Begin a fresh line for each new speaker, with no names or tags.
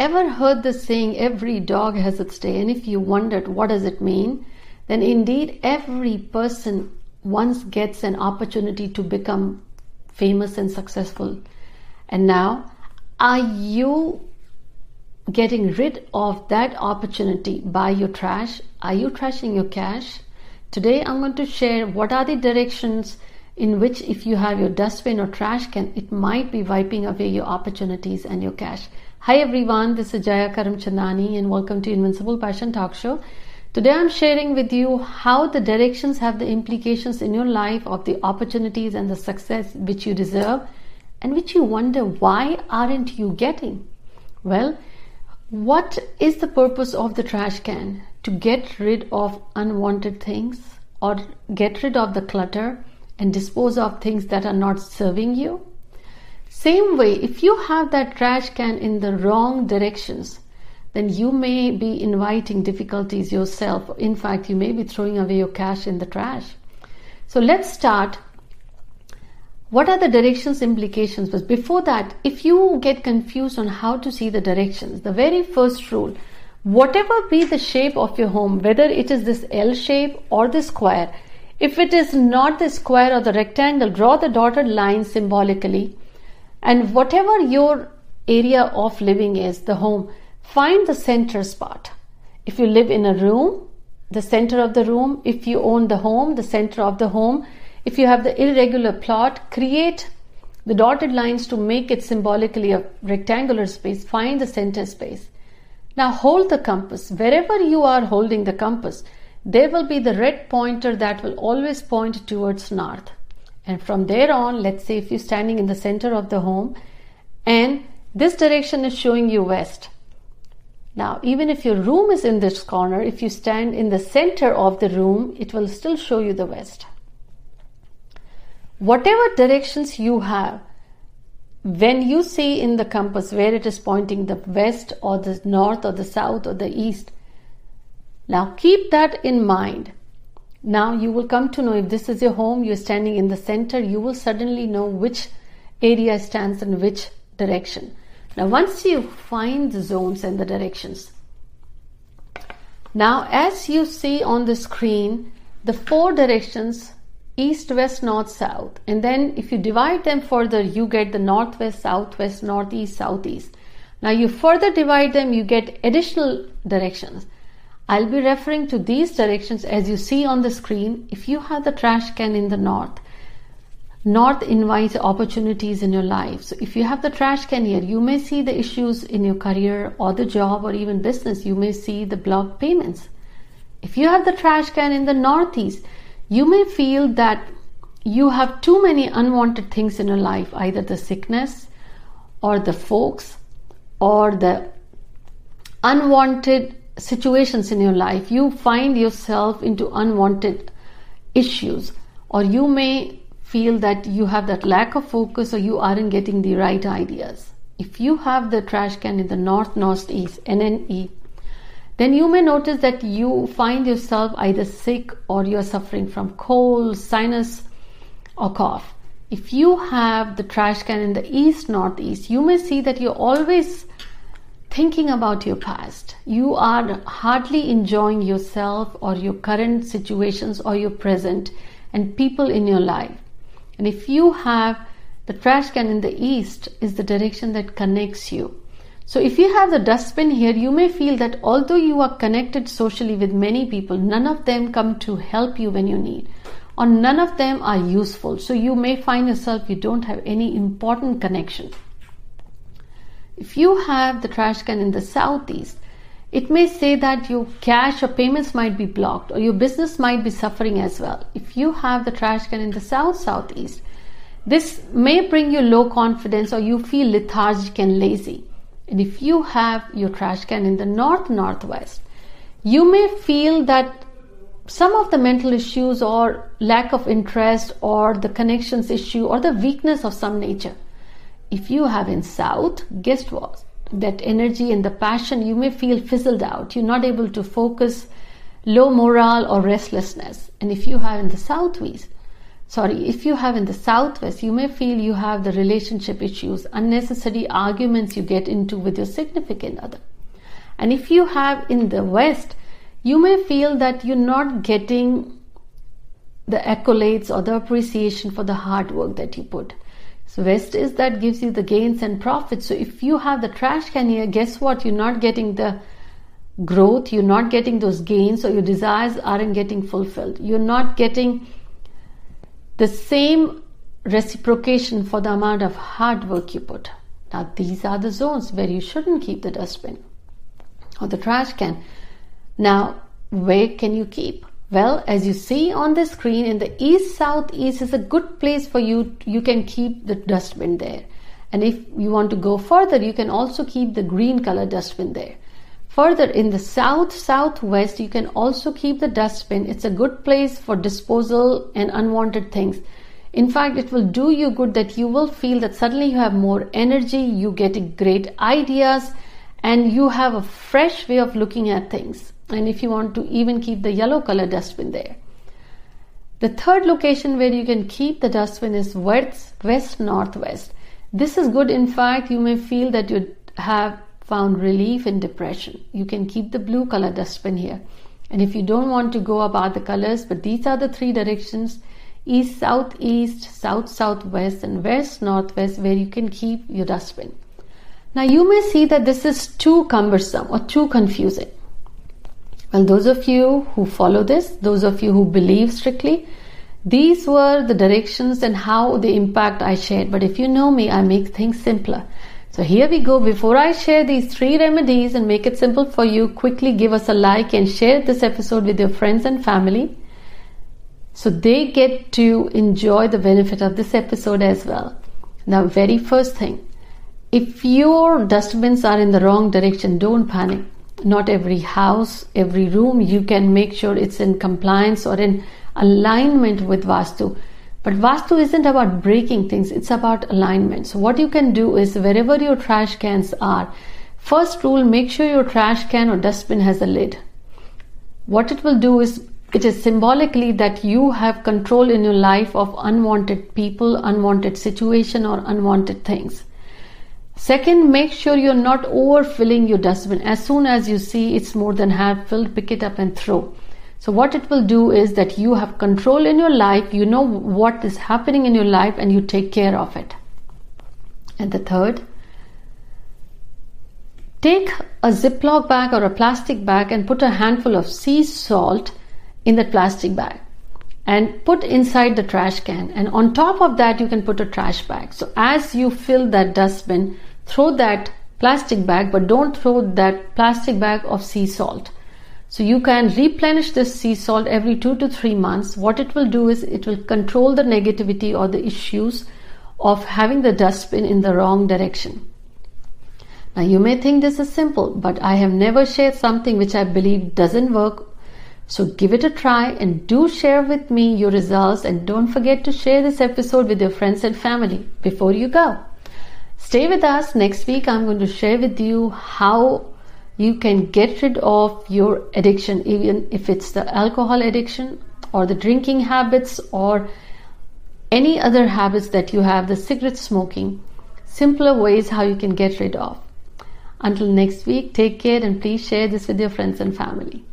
ever heard the saying, every dog has its day? And if you wondered what does it mean, then indeed every person once gets an opportunity to become famous and successful. And now, are you getting rid of that opportunity by your trash? Are you trashing your cash? Today, I'm going to share what are the directions in which, if you have your dustbin or trash can, it might be wiping away your opportunities and your cash. Hi everyone, this is Jaya Karamchandani and welcome to Invincible Passion Talk Show. Today I'm sharing with you how the directions have the implications in your life of the opportunities and the success which you deserve and which you wonder why aren't you getting? Well, what is the purpose of the trash can? To get rid of unwanted things or get rid of the clutter and dispose of things that are not serving you? Same way, if you have that trash can in the wrong directions, then you may be inviting difficulties yourself. In fact, you may be throwing away your cash in the trash. So let's start. What are the directions implications? But before that, if you get confused on how to see the directions, the very first rule, whatever be the shape of your home, whether it is this L shape or the square, if it is not the square or the rectangle, draw the dotted line symbolically and whatever your area of living is, the home, find the center spot. If you live in a room, the center of the room. If you own the home, the center of the home. If you have the irregular plot, create the dotted lines to make it symbolically a rectangular space. Find the center space. Now hold the compass. Wherever you are holding the compass, there will be the red pointer that will always point towards north. And from there on, let's say if you're standing in the center of the home and this direction is showing you west. Now, even if your room is in this corner, if you stand in the center of the room, it will still show you the west. Whatever directions you have, when you see in the compass where it is pointing the west or the north or the south or the east, now keep that in mind now you will come to know if this is your home, you're standing in the center, you will suddenly know which area stands in which direction. Now, once you find the zones and the directions, now as you see on the screen, the four directions east, west, north, south, and then if you divide them further, you get the northwest, southwest, northeast, southeast. Now, you further divide them, you get additional directions. I'll be referring to these directions as you see on the screen. If you have the trash can in the north, north invites opportunities in your life. So if you have the trash can here, you may see the issues in your career or the job or even business. You may see the blocked payments. If you have the trash can in the northeast, you may feel that you have too many unwanted things in your life, either the sickness or the folks or the unwanted situations in your life, you find yourself into unwanted issues, or you may feel that you have that lack of focus or you aren't getting the right ideas. If you have the trash can in the north, northeast, NNE, then you may notice that you find yourself either sick or you're suffering from cold, sinus, or cough. If you have the trash can in the east, northeast, you may see that you're always thinking about your past. You are hardly enjoying yourself or your current situations or your present and people in your life. And if you have the trash can in the east is the direction that connects you. So if you have the dustbin here, you may feel that although you are connected socially with many people, none of them come to help you when you need or none of them are useful. So you may find yourself you don't have any important connection. If you have the trash can in the southeast, it may say that your cash or payments might be blocked or your business might be suffering as well. If you have the trash can in the south southeast, this may bring you low confidence or you feel lethargic and lazy. And if you have your trash can in the north northwest, you may feel that some of the mental issues or lack of interest or the connections issue or the weakness of some nature if you have in south guess what that energy and the passion you may feel fizzled out you're not able to focus low morale or restlessness and if you have in the southwest sorry, if you have in the southwest, you may feel you have the relationship issues, unnecessary arguments you get into with your significant other. And if you have in the west, you may feel that you're not getting the accolades or the appreciation for the hard work that you put. So West is that gives you the gains and profits. So if you have the trash can here, guess what? You're not getting the growth, you're not getting those gains, or your desires aren't getting fulfilled. You're not getting the same reciprocation for the amount of hard work you put. Now these are the zones where you shouldn't keep the dustbin or the trash can. Now, where can you keep? Well, as you see on the screen, in the east southeast is a good place for you. You can keep the dustbin there. And if you want to go further, you can also keep the green color dustbin there. Further, in the south southwest, you can also keep the dustbin. It's a good place for disposal and unwanted things. In fact, it will do you good that you will feel that suddenly you have more energy, you get great ideas, and you have a fresh way of looking at things and if you want to even keep the yellow color dustbin there. The third location where you can keep the dustbin is west, west northwest. This is good. In fact, you may feel that you have found relief in depression. You can keep the blue color dustbin here. And if you don't want to go about the colors, but these are the three directions east, southeast, south, southwest, and west, northwest where you can keep your dustbin. Now you may see that this is too cumbersome or too confusing. Well, those of you who follow this, those of you who believe strictly, these were the directions and how the impact I shared. But if you know me, I make things simpler. So here we go. Before I share these three remedies and make it simple for you, quickly give us a like and share this episode with your friends and family so they get to enjoy the benefit of this episode as well. Now, very first thing, if your dustbins are in the wrong direction, don't panic not every house, every room, you can make sure it's in compliance or in alignment with Vastu. But Vastu isn't about breaking things, it's about alignment. So, what you can do is wherever your trash cans are, first rule make sure your trash can or dustbin has a lid. What it will do is it is symbolically that you have control in your life of unwanted people, unwanted situation, or unwanted things. Second, make sure you're not overfilling your dustbin. As soon as you see it's more than half filled, pick it up and throw. So, what it will do is that you have control in your life, you know what is happening in your life, and you take care of it. And the third, take a Ziploc bag or a plastic bag and put a handful of sea salt in that plastic bag and put inside the trash can. And on top of that, you can put a trash bag. So, as you fill that dustbin, throw that plastic bag, but don't throw that plastic bag of sea salt. So you can replenish this sea salt every two to three months. What it will do is it will control the negativity or the issues of having the dustbin in the wrong direction. Now you may think this is simple, but I have never shared something which I believe doesn't work. So give it a try and do share with me your results and don't forget to share this episode with your friends and family before you go. Stay with us. Next week, I'm going to share with you how you can get rid of your addiction, even if it's the alcohol addiction or the drinking habits or any other habits that you have, the cigarette smoking, simpler ways how you can get rid of. Until next week, take care and please share this with your friends and family.